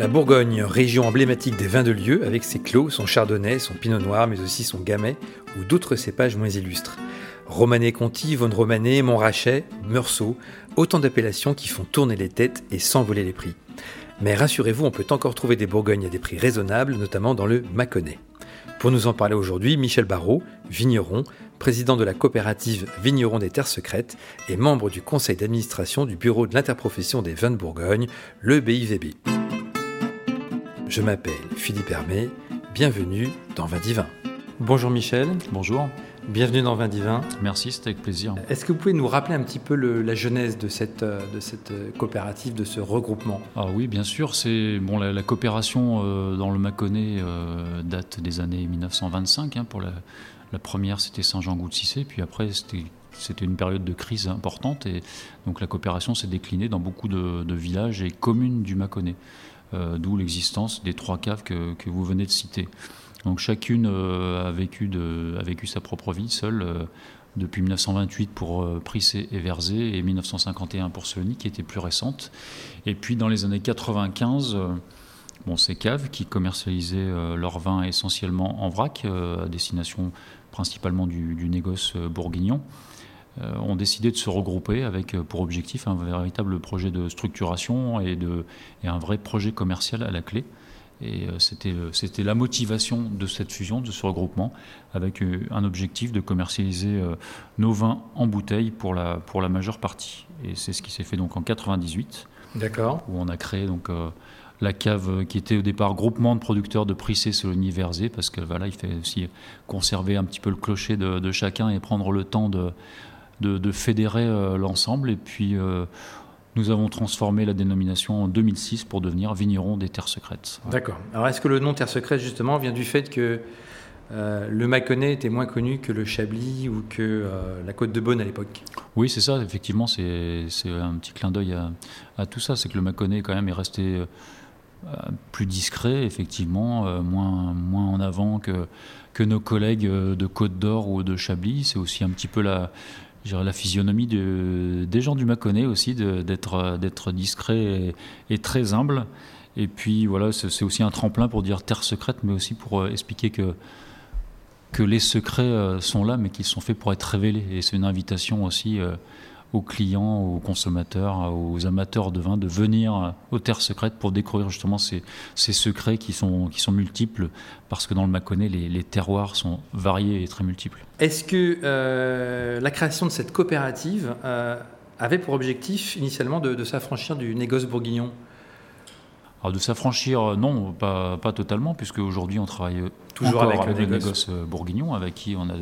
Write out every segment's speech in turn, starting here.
La Bourgogne, région emblématique des vins de lieu, avec ses clos, son chardonnay, son pinot noir, mais aussi son gamay ou d'autres cépages moins illustres. Romanée Conti, Von Romanée, Montrachet, Meursault, autant d'appellations qui font tourner les têtes et s'envoler les prix. Mais rassurez-vous, on peut encore trouver des Bourgognes à des prix raisonnables, notamment dans le Mâconnais. Pour nous en parler aujourd'hui, Michel Barrault, vigneron, président de la coopérative Vigneron des Terres Secrètes et membre du conseil d'administration du bureau de l'interprofession des vins de Bourgogne, le BIVB. Je m'appelle Philippe Hermé, bienvenue dans Vin Divin. Bonjour Michel. Bonjour. Bienvenue dans Vin Divin. Merci, c'était avec plaisir. Est-ce que vous pouvez nous rappeler un petit peu la genèse de cette, euh, de cette euh, coopérative, de ce regroupement? Ah oui, bien sûr. C'est bon, la, coopération euh, dans le Mâconnais date des années 1925. Hein, pour la, la première, c'était Saint-Jean-Goût-Cissé, puis après, c'était une période de crise importante et donc la coopération s'est déclinée dans beaucoup de, de, villages et communes du Mâconnais. Euh, d'où l'existence des trois caves que, vous venez de citer. Donc chacune euh, a, vécu sa propre vie seule euh, depuis 1928 pour Prissé et Verzé et 1951 pour Solony qui était plus récente. Et puis dans les années 95, bon, ces caves qui commercialisaient leur vin essentiellement en vrac à destination principalement du négoce bourguignon euh, ont décidé de se regrouper avec euh, pour objectif un véritable projet de structuration et, de, et un vrai projet commercial à la clé. Et euh, c'était la motivation de cette fusion, de ce regroupement, avec un objectif de commercialiser nos vins en bouteille pour la, pour la majeure partie. Et c'est ce qui s'est fait donc en 98. D'accord. Où on a créé donc la cave qui était au départ groupement de producteurs de Prissé, Solony, Verzé, parce que voilà, il fait aussi conserver un petit peu le clocher de, de chacun et prendre le temps de, de, fédérer euh, l'ensemble. Et puis, euh, nous avons transformé la dénomination en 2006 pour devenir Vigneron des Terres Secrètes. D'accord. Alors, est-ce que le nom Terres Secrètes, justement, vient du fait que euh, le Mâconnais était moins connu que le Chablis ou que la Côte de Beaune à l'époque? Oui, c'est ça, effectivement, c'est un petit clin d'œil à, tout ça. C'est que le Mâconnais, quand même, est resté plus discret, effectivement, moins, moins en avant que, que nos collègues de Côte d'Or ou de Chablis. C'est aussi un petit peu la, la physionomie des gens du Mâconnais aussi, d'être discret et, très humble. Et puis voilà, c'est aussi un tremplin pour dire terre secrète, mais aussi pour euh, expliquer que, que les secrets euh, sont là, mais qu'ils sont faits pour être révélés. Et c'est une invitation aussi euh, aux clients, aux consommateurs, aux amateurs de vin de venir aux terres secrètes pour découvrir justement ces, secrets qui sont, qui sont multiples, parce que dans le Mâconnais, les, les terroirs sont variés et très multiples. Est-ce que euh, la création de cette coopérative euh, avait pour objectif initialement de, s'affranchir du négoce bourguignon? Alors de s'affranchir, non, pas, pas totalement, puisque aujourd'hui on travaille toujours avec, le négoce. bourguignon, avec qui on a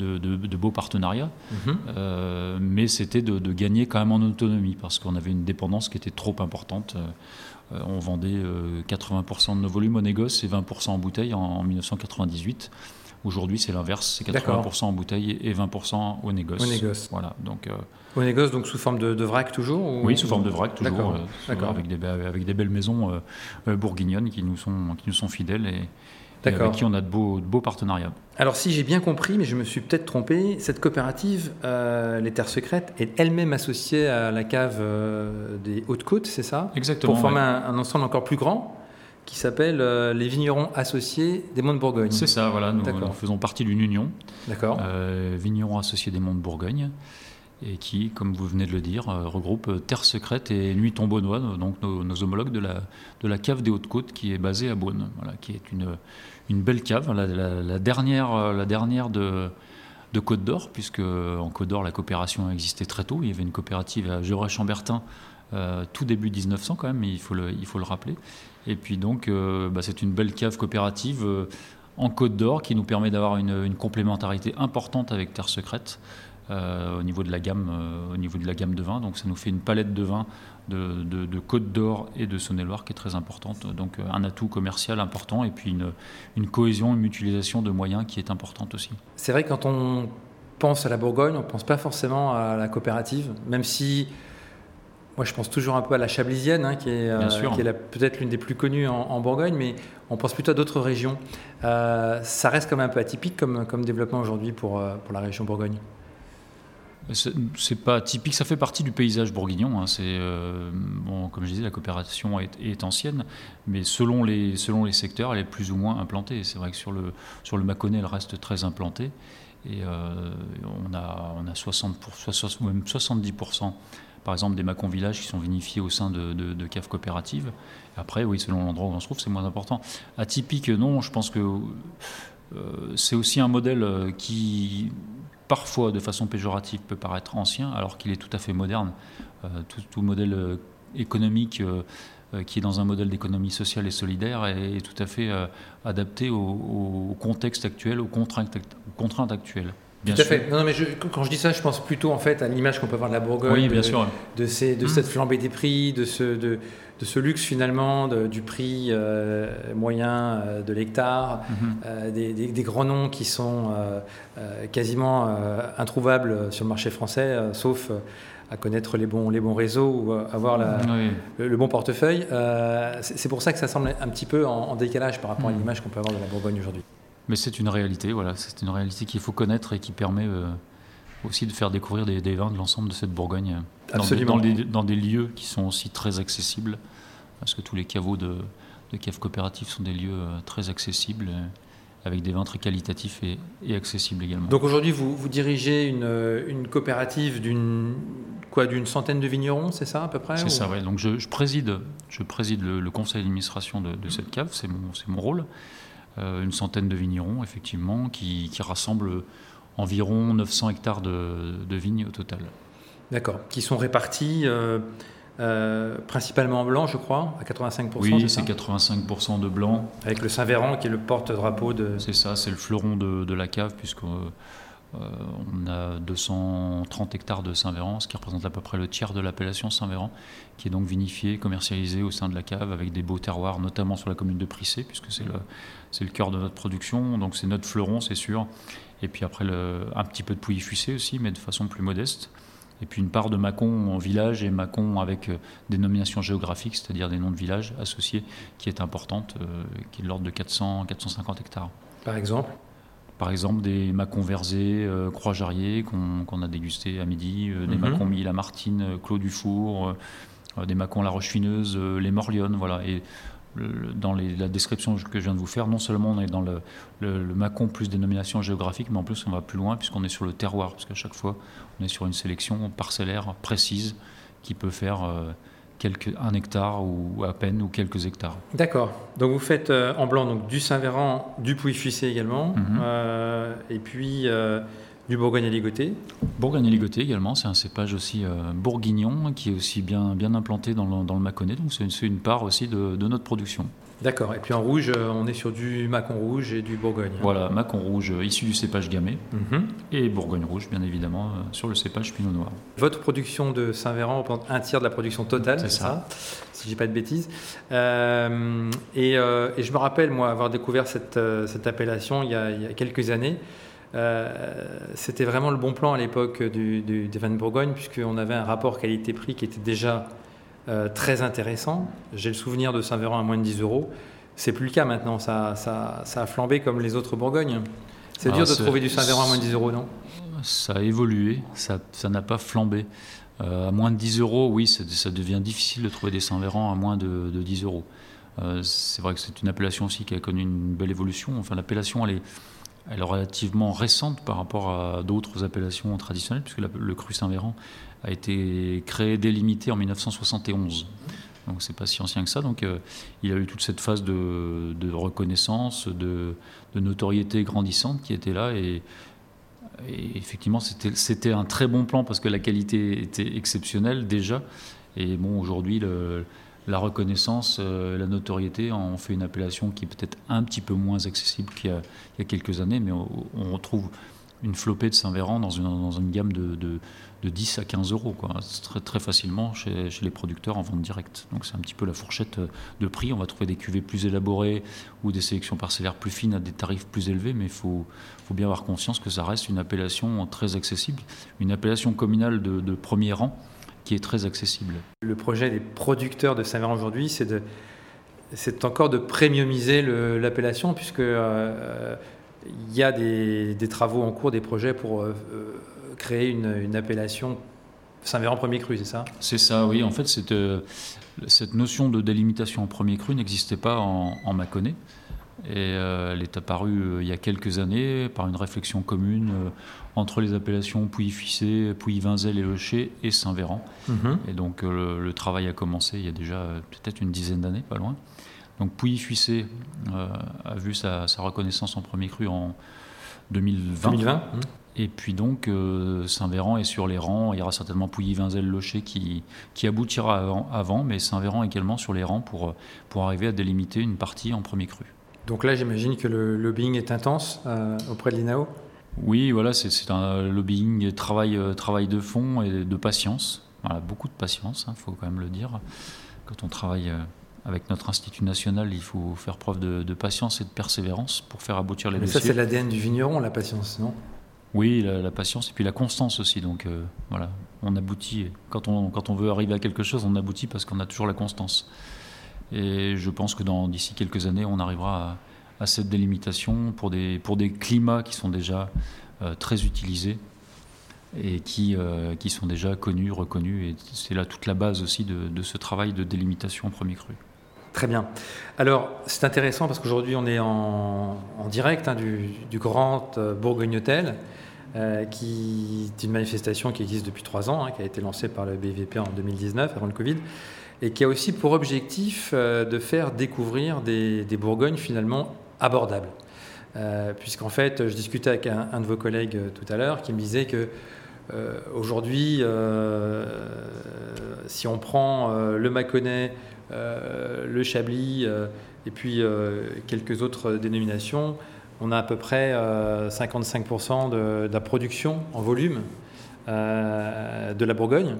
de, de, beaux partenariats, mhm. euh, mais c'était de, gagner quand même en autonomie parce qu'on avait une dépendance qui était trop importante. Euh, on vendait 80% euh, de nos volumes au négoce et 20% en bouteille en, 1998. Aujourd'hui, c'est l'inverse, c'est 80% en bouteille et 20% au négoce. Au négoce. Voilà, donc, au négoce, donc sous forme de, vrac toujours Oui, sous forme de vrac toujours, avec, des, avec des belles maisons bourguignonnes qui nous sont, qui nous sont fidèles et, avec qui on a de beaux, beaux partenariats. Alors si j'ai bien compris, mais je me suis peut-être trompé, cette coopérative, euh, les Terres Secrètes, est elle-même associée à la cave euh, des Hautes-Côtes, c'est ça? Exactement. Pour former un, ensemble encore plus grand? Qui s'appelle euh, les vignerons associés des Monts de Bourgogne. C'est ça, voilà, nous, faisons partie d'une union. D'accord. vignerons associés des Monts de Bourgogne et qui, comme vous venez de le dire, regroupe Terre Secrète et Nuit Tombonnois, donc nos, homologues de la, de la cave des Hautes-Côtes qui est basée à Beaune, voilà, qui est une, une belle cave, la, dernière, euh, la dernière de, de Côte d'Or, puisque en Côte d'Or, la coopération a existé très tôt. Il y avait une coopérative à Gevrey-Chambertin euh, tout début 1900 quand même, mais il faut le, il faut le rappeler. Et puis donc, euh, bah, c'est une belle cave coopérative en Côte d'Or qui nous permet d'avoir une, complémentarité importante avec Terre Secrète. au niveau de la gamme, au niveau de la gamme de vins. Donc ça nous fait une palette de vins de, Côte d'Or et de Saône-et-Loire qui est très importante. Donc euh, un atout commercial important et puis une, une cohésion, une mutualisation de moyens qui est importante aussi. C'est vrai que quand on pense à la Bourgogne, on ne pense pas forcément à la coopérative, même si moi je pense toujours un peu à la Chablisienne, hein, qui est, euh, est peut-être l'une des plus connues en, Bourgogne, mais on pense plutôt à d'autres régions. Euh, ça reste quand même un peu atypique comme, comme développement aujourd'hui pour, pour la région Bourgogne. c'est pas typique, ça fait partie du paysage bourguignon. Hein. C'est euh, bon, comme je disais, la coopération est, ancienne, mais selon les selon les secteurs, elle est plus ou moins implantée. C'est vrai que sur le sur le Mâconnais, elle reste très implantée, et euh, on a on a 60 pour, même 70 par exemple des Macon villages qui sont vinifiés au sein de, de, caves coopératives. Après, oui, selon l'endroit où on se trouve, c'est moins important. Atypique, non. Je pense que euh, c'est aussi un modèle qui parfois de façon péjorative peut paraître ancien, alors qu'il est tout à fait moderne. Euh, tout, modèle euh, économique euh, qui est dans un modèle d'économie sociale et solidaire est, tout à fait adapté au, contexte actuel, aux contraintes actuelles. Bien Tout à fait. Non, mais quand je dis ça, je pense plutôt en fait à l'image qu'on peut avoir de la Bourgogne, oui, bien de, sûr. de, ces, de mmh. cette flambée des prix, de ce, de, de ce luxe finalement, du prix euh, moyen euh, de l'hectare, mmh. euh, des, des, grands noms qui sont quasiment introuvables sur le marché français, sauf à connaître les bons, les bons réseaux ou avoir la, le, bon portefeuille. c'est pour ça que ça semble un petit peu en, décalage par rapport à mmh. l'image qu'on peut avoir de la Bourgogne aujourd'hui. Mais c'est une réalité, voilà, c'est une réalité qu'il faut connaître et qui permet euh, aussi de faire découvrir des, vins de l'ensemble de cette Bourgogne dans des, dans, des, lieux qui sont aussi très accessibles, parce que tous les caveaux de, de caves coopératives sont des lieux euh, très accessibles. Euh, avec des vins très qualitatifs et, accessibles également. Donc aujourd'hui, vous, vous dirigez une, une coopérative d'une quoi d'une centaine de vignerons, c'est ça à peu près C'est ça, oui. Donc je, préside, je préside le, conseil d'administration de, de, cette cave, c'est mon, mon rôle. Euh, une centaine de vignerons, effectivement, qui, rassemblent environ 900 hectares de, vignes au total. D'accord, qui sont répartis euh, euh, principalement en blanc, je crois, à 85%. Oui, c'est 85% de blanc. Avec le Saint-Véran qui est le porte-drapeau de. C'est ça, c'est le fleuron de, la cave, puisque on a 230 hectares de Saint-Véran, ce qui représente à peu près le tiers de l'appellation Saint-Véran, qui est donc vinifié, commercialisé au sein de la cave avec des beaux terroirs, notamment sur la commune de Prissé, puisque c'est le, cœur de notre production, donc c'est notre fleuron, c'est sûr. Et puis après, un petit peu de pouilly fussé aussi, mais de façon plus modeste. Et puis une part de Mâcon en village et Mâcon avec euh, des c'est-à-dire des noms de villages associés, qui est importante, euh, qui est de l'ordre de 400-450 hectares. Par exemple? Par exemple, des macons versés, euh, Croix-Jarrier, qu'on a dégusté à midi, des mhm. macons mis la Martine, Clos du Four, des macons La Roche-Fineuse, les Morlionnes, voilà. Et dans la description que je viens de vous faire, non seulement on est dans le, le, Macon plus dénomination géographique, mais en plus on va plus loin puisqu'on est sur le terroir, parce qu'à chaque fois on est sur une sélection parcellaire précise qui peut faire euh, quelques, un hectare ou à peine ou quelques hectares. D'accord. Donc vous faites euh, en blanc donc du Saint-Véran, du Pouilly-Fuissé également, mhm. euh, et puis du Bourgogne à ligoté Bourgogne à ligoté également, c'est un cépage aussi euh, bourguignon qui est aussi bien, bien implanté dans le, dans le Mâconnais, donc c'est une, part aussi de, notre production. D'accord, et puis en rouge, euh, on est sur du Macon rouge et du Bourgogne. Voilà, Macon rouge euh, issu du cépage gamay mhm. et Bourgogne rouge, bien évidemment, sur le cépage Pinot Noir. Votre production de Saint-Véran représente un tiers de la production totale, c'est ça, Si je dis pas de bêtises. et, et, je me rappelle, moi, avoir découvert cette, cette appellation il y, a, il y a quelques années. Euh, c'était vraiment le bon plan à l'époque du, des vins de Bourgogne, puisqu'on avait un rapport qualité-prix qui était déjà euh, très intéressant. J'ai le souvenir de Saint-Véran à moins de 10 euros. C'est plus le cas maintenant, ça, ça, ça, a flambé comme les autres Bourgognes. C'est dur de trouver du Saint-Véran à moins de 10 euros, non? Ça a évolué, ça n'a pas flambé. Euh, à moins de 10 euros, oui, ça, devient difficile de trouver des Saint-Véran à moins de, de 10 euros. c'est vrai que c'est une appellation aussi qui a connu une belle évolution. Enfin, l'appellation, elle est elle est relativement récente par rapport à d'autres appellations traditionnelles, puisque le cru Saint-Véran a été créé, délimité en 1971. Donc c'est pas si ancien que ça. Donc euh, il a eu toute cette phase de, reconnaissance, de, notoriété grandissante qui était là. Et, et effectivement, c'était un très bon plan parce que la qualité était exceptionnelle déjà. Et bon, aujourd'hui, la reconnaissance, euh, la notoriété en fait une appellation qui est peut-être un petit peu moins accessible qu'il y, a quelques années, mais on, retrouve une flopée de Saint-Véran dans une, gamme de, de, 10 à 15 euros. Très, facilement chez, les producteurs en vente directe. Donc c'est un petit peu la fourchette de prix. On va trouver des cuvées plus élaborées ou des sélections parcellaires plus fines à des tarifs plus élevés, mais il faut, bien avoir conscience que ça reste une appellation très accessible, une appellation communale de premier rang qui est très accessible. Le projet des producteurs de Saint-Véran aujourd'hui, c'est de c'est encore de premiumiser l'appellation puisque euh, il y a des, des, travaux en cours, des projets pour euh, créer une, appellation Saint-Véran premier cru, c'est ça? C'est ça, oui. En fait, cette, cette notion de délimitation en premier cru n'existait pas en, en Mâconnais. Et elle est apparue il y a quelques années par une réflexion commune entre les appellations Pouilly-Ficé, Pouilly-Vinzel et Locher et Saint-Véran. Mhm. Et donc le, travail a commencé il y a déjà peut-être une dizaine d'années, pas loin. Donc Pouilly-Ficé euh, a vu sa, reconnaissance en premier cru en 2020. 2020 mhm. Et puis donc euh, Saint-Véran est sur les rangs. Il y aura certainement Pouilly-Vinzel-Locher qui, qui aboutira avant, mais Saint-Véran également sur les rangs pour, pour arriver à délimiter une partie en premier cru. Donc là, j'imagine que le lobbying est intense euh, auprès de l'INAO oui, voilà, c'est un lobbying, travail, euh, travail de fond et de patience. Voilà, beaucoup de patience, il hein, faut quand même le dire. Quand on travaille euh, avec notre institut national, il faut faire preuve de, patience et de persévérance pour faire aboutir les Mais dossiers. ça, c'est l'ADN du vigneron, la patience, non? Oui, la, patience et puis la constance aussi. Donc euh, voilà, on aboutit. Quand on, quand on veut arriver à quelque chose, on aboutit parce qu'on a toujours la constance. Et je pense que d'ici quelques années, on arrivera à cette délimitation pour des, pour des climats qui sont déjà euh, très utilisés et qui, euh, qui sont déjà connus, reconnus. Et c'est là toute la base aussi de, de, ce travail de délimitation en premier cru. Très bien. Alors, c'est intéressant parce qu'aujourd'hui, on est en, en direct hein, du, du, Grand euh, Bourgogne Hôtel, qui est une manifestation qui existe depuis trois ans, hein, qui a été lancée par le BVP en 2019, avant le Covid, et qui a aussi pour objectif de faire découvrir des, Bourgognes finalement abordable. Euh, puisqu'en fait, je discutais avec un, de vos collègues euh, tout à l'heure qui me disait que euh, aujourd'hui, si on prend le Mâconnais, le Chablis et puis quelques autres dénominations, on a à peu près 55% de, de, la production en volume de la Bourgogne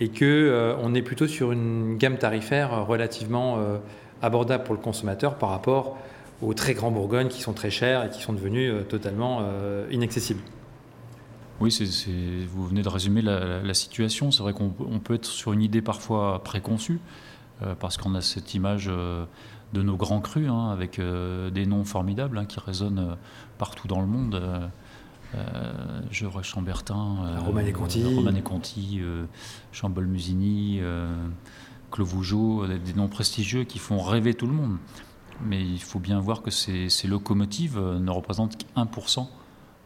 et que on est plutôt sur une gamme tarifaire relativement abordable pour le consommateur par rapport aux très grands Bourgognes qui sont très chers et qui sont devenus euh, totalement euh, inaccessibles. Oui, vous venez de résumer la, situation. C'est vrai qu'on peut être sur une idée parfois préconçue, euh, parce qu'on a cette image de nos grands crus, hein, avec des noms formidables hein, qui résonnent partout dans le monde. Euh, Chambertin, Romané Conti, Romané Conti Chambol-Musigny, Clovougeot, des noms prestigieux qui font rêver tout le monde. Mais il faut bien voir que ces, locomotives euh, ne représentent qu'1% euh,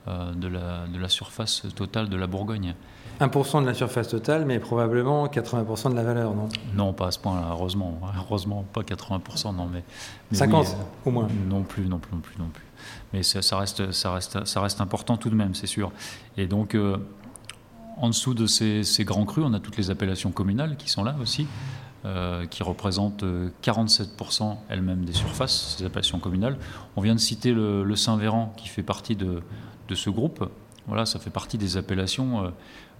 de la, de la surface totale de la Bourgogne. 1% de la surface totale, mais probablement 80% de la valeur, non? Non, pas à ce point-là, heureusement. Heureusement, pas 80%, non, mais... 50 euh, au moins Non plus, non plus, non plus, non plus. Mais ça, reste, ça, reste, ça reste important tout de même, c'est sûr. Et donc, en dessous de ces, ces, grands crus, on a toutes les appellations communales qui sont là aussi. Euh, qui représente 47% euh, elles-mêmes des surfaces, ces appellations communales. On vient de citer le, Saint-Véran qui fait partie de, de, ce groupe. Voilà, ça fait partie des appellations euh,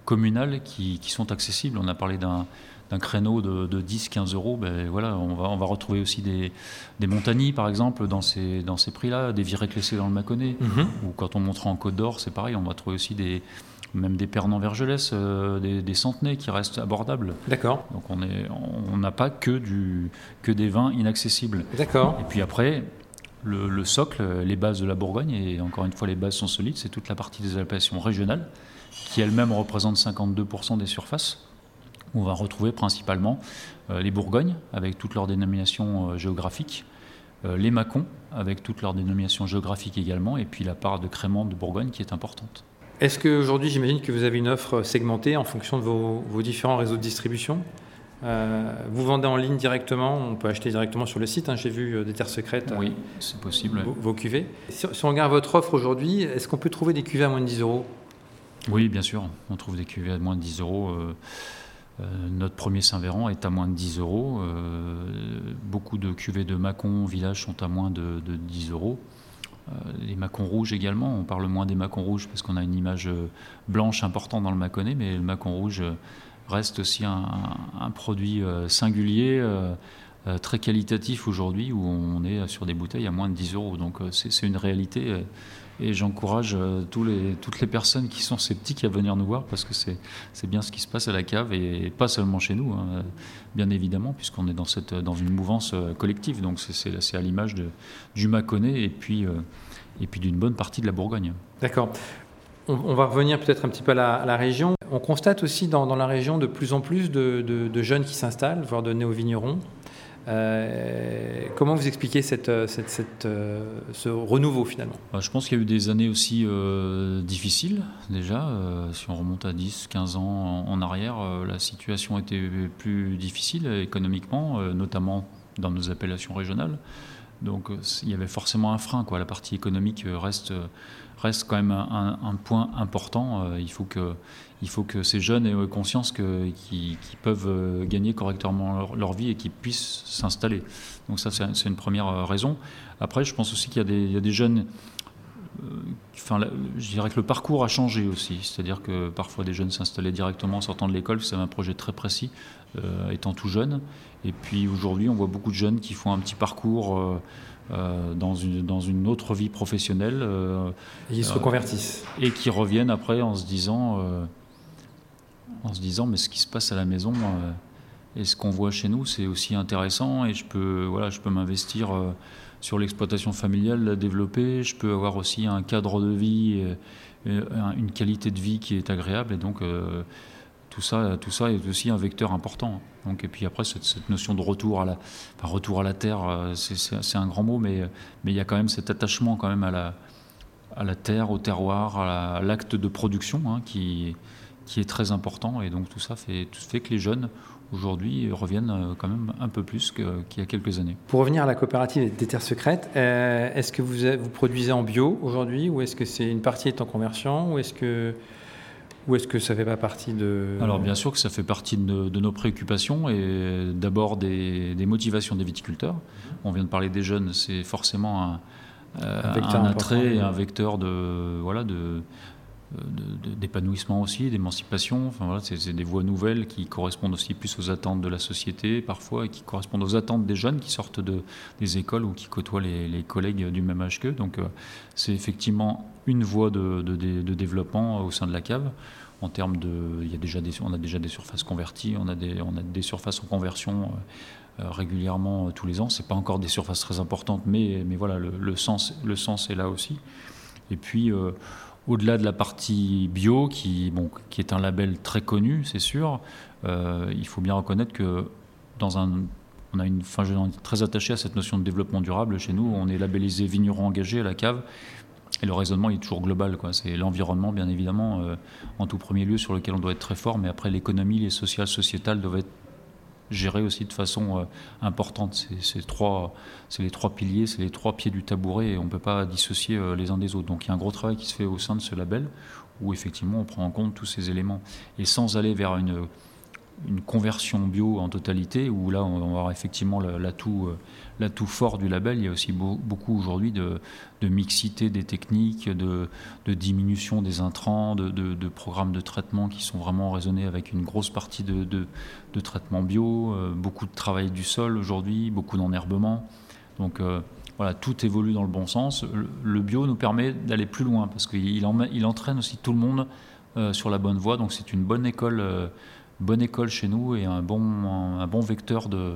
communales qui, qui, sont accessibles. On a parlé d'un d'un créneau de, de 10-15 euros, ben voilà, on va, on va retrouver aussi des, des montagnies, par exemple, dans ces, dans ces prix-là, des virées clessées dans le Mâconnais, mm-hmm. ou quand on montera en Côte d'Or, c'est pareil, on va trouver aussi des, même des Pernand Vergelès, euh, des, des centenais qui restent abordables. D'accord. Donc on n'a on pas que, du, que des vins inaccessibles. D'accord. Et puis après, le, socle, les bases de la Bourgogne, et encore une fois les bases sont solides, c'est toute la partie des appellations régionales, qui elles-mêmes représentent 52% des surfaces. On va retrouver principalement euh, les Bourgognes, avec toutes leurs dénominations euh, géographiques, les Mâcons, avec toutes leurs dénominations géographiques également, et puis la part de crément de Bourgogne qui est importante. Est-ce qu'aujourd'hui, j'imagine que vous avez une offre segmentée en fonction de vos, différents réseaux de distribution? Euh, vous vendez en ligne directement, on peut acheter directement sur le site. Hein, j'ai vu euh, des terres secrètes. Oui, c'est possible. Vos, cuvées. Si, on regarde votre offre aujourd'hui, est-ce qu'on peut trouver des cuvées à moins de 10 euros? Oui, bien sûr. On trouve des cuvées à moins de 10 euros. Euh, notre premier Saint-Véran est à moins de 10 euros. beaucoup de cuvées de Mâcon Village sont à moins de, de 10 euros. Les macons rouges également, on parle moins des macons rouges parce qu'on a une image blanche importante dans le Mâconnais, mais le macon rouge reste aussi un, produit singulier, très qualitatif aujourd'hui, où on est sur des bouteilles à moins de 10 euros. Donc c'est une réalité et j'encourage toutes les personnes qui sont sceptiques à venir nous voir parce que c'est bien ce qui se passe à la cave et pas seulement chez nous, hein, bien évidemment, puisqu'on est dans, une mouvance collective. Donc c'est à l'image du Mâconnais et puis d'une bonne partie de la Bourgogne. D'accord. On, va revenir peut-être un petit peu à la, région. On constate aussi dans, la région de plus en plus de, jeunes qui s'installent, voire de néo-vignerons. Euh, comment vous expliquez cette, euh, ce renouveau finalement? Bah, Je pense qu'il y a eu des années aussi euh, difficiles déjà. si on remonte à 10, 15 ans en, arrière, la situation était plus difficile économiquement, notamment dans nos appellations régionales. Donc il y avait forcément un frein. Quoi. La partie économique reste reste quand même un, point important. Euh, il, faut que, il faut que ces jeunes aient conscience qu'ils peuvent euh, gagner correctement leur, vie et qu'ils puissent s'installer. Donc ça, c'est une première euh, raison. Après, je pense aussi qu'il y, a des jeunes... Enfin, je dirais que le parcours a changé aussi. C'est-à-dire que parfois des jeunes s'installaient directement en sortant de l'école, c'est un projet très précis, étant tout jeune. Et puis aujourd'hui, on voit beaucoup de jeunes qui font un petit parcours euh, dans, une, dans une autre vie professionnelle. Euh, et ils se reconvertissent. Et qui reviennent après en se disant, euh, en se disant mais ce qui se passe à la maison et ce qu'on voit chez nous, c'est aussi intéressant et je peux, voilà, je peux m'investir sur l'exploitation familiale, la développer. Je peux avoir aussi un cadre de vie, et, une qualité de vie qui est agréable. Et donc, tout ça, tout ça est aussi un vecteur important. Donc, et puis après, cette, notion de retour à la, retour à la terre, euh, c'est un grand mot, mais, mais il y a quand même cet attachement quand même à la, à la terre, au terroir, à l'acte de production hein, qui, qui est très important. Et donc tout ça fait, tout fait que les jeunes aujourd'hui reviennent euh, quand même un peu plus qu'il y a quelques années. Pour revenir à la coopérative des terres secrètes, euh, est-ce que vous, vous produisez en bio aujourd'hui ou est-ce que c'est une partie est en conversion ou est-ce que ou est-ce que ça ne fait pas partie de... Alors bien sûr que ça fait partie de, nos préoccupations et d'abord des, motivations des viticulteurs. On vient de parler des jeunes, c'est forcément un, euh, un, attrait et un vecteur de, voilà, de, d'épanouissement aussi, d'émancipation. Enfin, voilà, c'est, des voies nouvelles qui correspondent aussi plus aux attentes de la société parfois et qui correspondent aux attentes des jeunes qui sortent de, des écoles ou qui côtoient les, collègues du même âge qu'eux. Donc euh, c'est effectivement une voie de, développement au sein de la cave. En termes de, il y a déjà des, on a déjà des surfaces converties, on a des, on a des surfaces en conversion euh, euh, régulièrement tous les ans. C'est pas encore des surfaces très importantes, mais, mais voilà, le, sens, le sens est là aussi. Et puis au-delà de la partie bio, qui, est un label très connu, c'est sûr, euh, il faut bien reconnaître que dans un, on a une, enfin, je suis très attaché à cette notion de développement durable. Chez nous, on est labellisé vigneron engagé à la cave. Et le raisonnement est toujours global. C'est l'environnement, bien évidemment, euh, en tout premier lieu, sur lequel on doit être très fort, mais après l'économie, les sociales, sociétales doivent être gérer aussi de façon euh, importante. C'est trois, les trois piliers, c'est les trois pieds du tabouret et on ne peut pas dissocier euh, les uns des autres. Donc il y a un gros travail qui se fait au sein de ce label où effectivement on prend en compte tous ces éléments. Et sans aller vers une une conversion bio en totalité, où là on va avoir effectivement l'atout euh, l'atout fort du label. Il y a aussi beaucoup aujourd'hui de, mixité des techniques, de, diminution des intrants, de, programmes de traitement qui sont vraiment raisonnés avec une grosse partie de, traitement bio, euh, beaucoup de travail du sol aujourd'hui, beaucoup d'enherbement. Donc euh, voilà, tout évolue dans le bon sens. Le, bio nous permet d'aller plus loin parce qu'il il entraîne aussi tout le monde sur la bonne voie. Donc c'est une bonne école bonne école chez nous et un bon, un, bon vecteur de,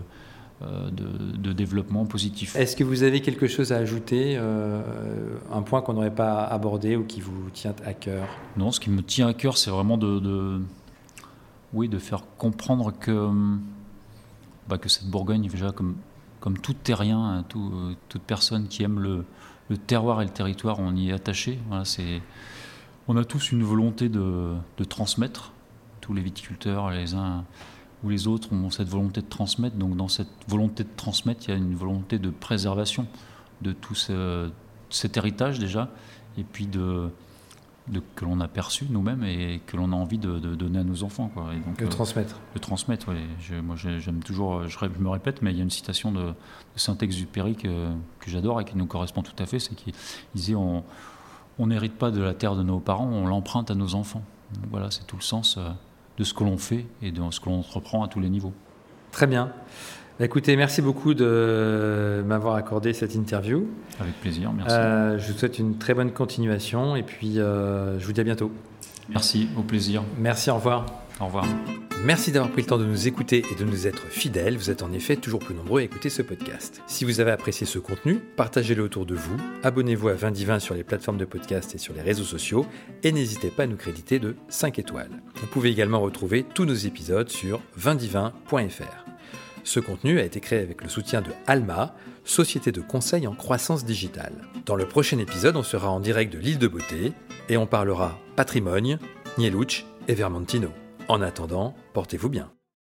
euh, de, développement positif. Est-ce que vous avez quelque chose à ajouter, euh, un point qu'on n'aurait pas abordé ou qui vous tient à cœur? Non, ce qui me tient à cœur, c'est vraiment de, oui, de faire comprendre que, bah, que cette Bourgogne, déjà, comme, comme tout terrien, hein, tout, toute personne qui aime le, le, terroir et le territoire, on y est attaché. Voilà, c'est, on a tous une volonté de, de transmettre tous les viticulteurs, les uns ou les autres, ont cette volonté de transmettre. Donc dans cette volonté de transmettre, il y a une volonté de préservation de tout cet héritage déjà, et puis de, que l'on a perçu nous-mêmes et que l'on a envie de, donner à nos enfants. Quoi. Et donc, de transmettre. De transmettre, oui. moi, j'aime toujours, je, me répète, mais il y a une citation de, Saint-Exupéry que, que j'adore et qui nous correspond tout à fait, c'est qu'il disait on n'hérite pas de la terre de nos parents, on l'emprunte à nos enfants. voilà, c'est tout le sens. Euh, de ce que l'on fait et de ce que l'on entreprend à tous les niveaux. Très bien. Bah, écoutez, merci beaucoup de m'avoir accordé cette interview. Avec plaisir, merci. Euh, je vous souhaite une très bonne continuation et puis euh, je vous dis à bientôt. Merci, au plaisir. Merci, au revoir. Au revoir. Merci d'avoir pris le temps de nous écouter et de nous être fidèles. Vous êtes en effet toujours plus nombreux à écouter ce podcast. Si vous avez apprécié ce contenu, partagez-le autour de vous, abonnez-vous à 20 sur les plateformes de podcast et sur les réseaux sociaux et n'hésitez pas à nous créditer de 5 étoiles. Vous pouvez également retrouver tous nos épisodes sur 20divin.fr. Ce contenu a été créé avec le soutien de Alma, société de conseil en croissance digitale. Dans le prochain épisode, on sera en direct de l'île de Beauté et on parlera patrimoine, Nieluch et Vermontino. En attendant, portez-vous bien.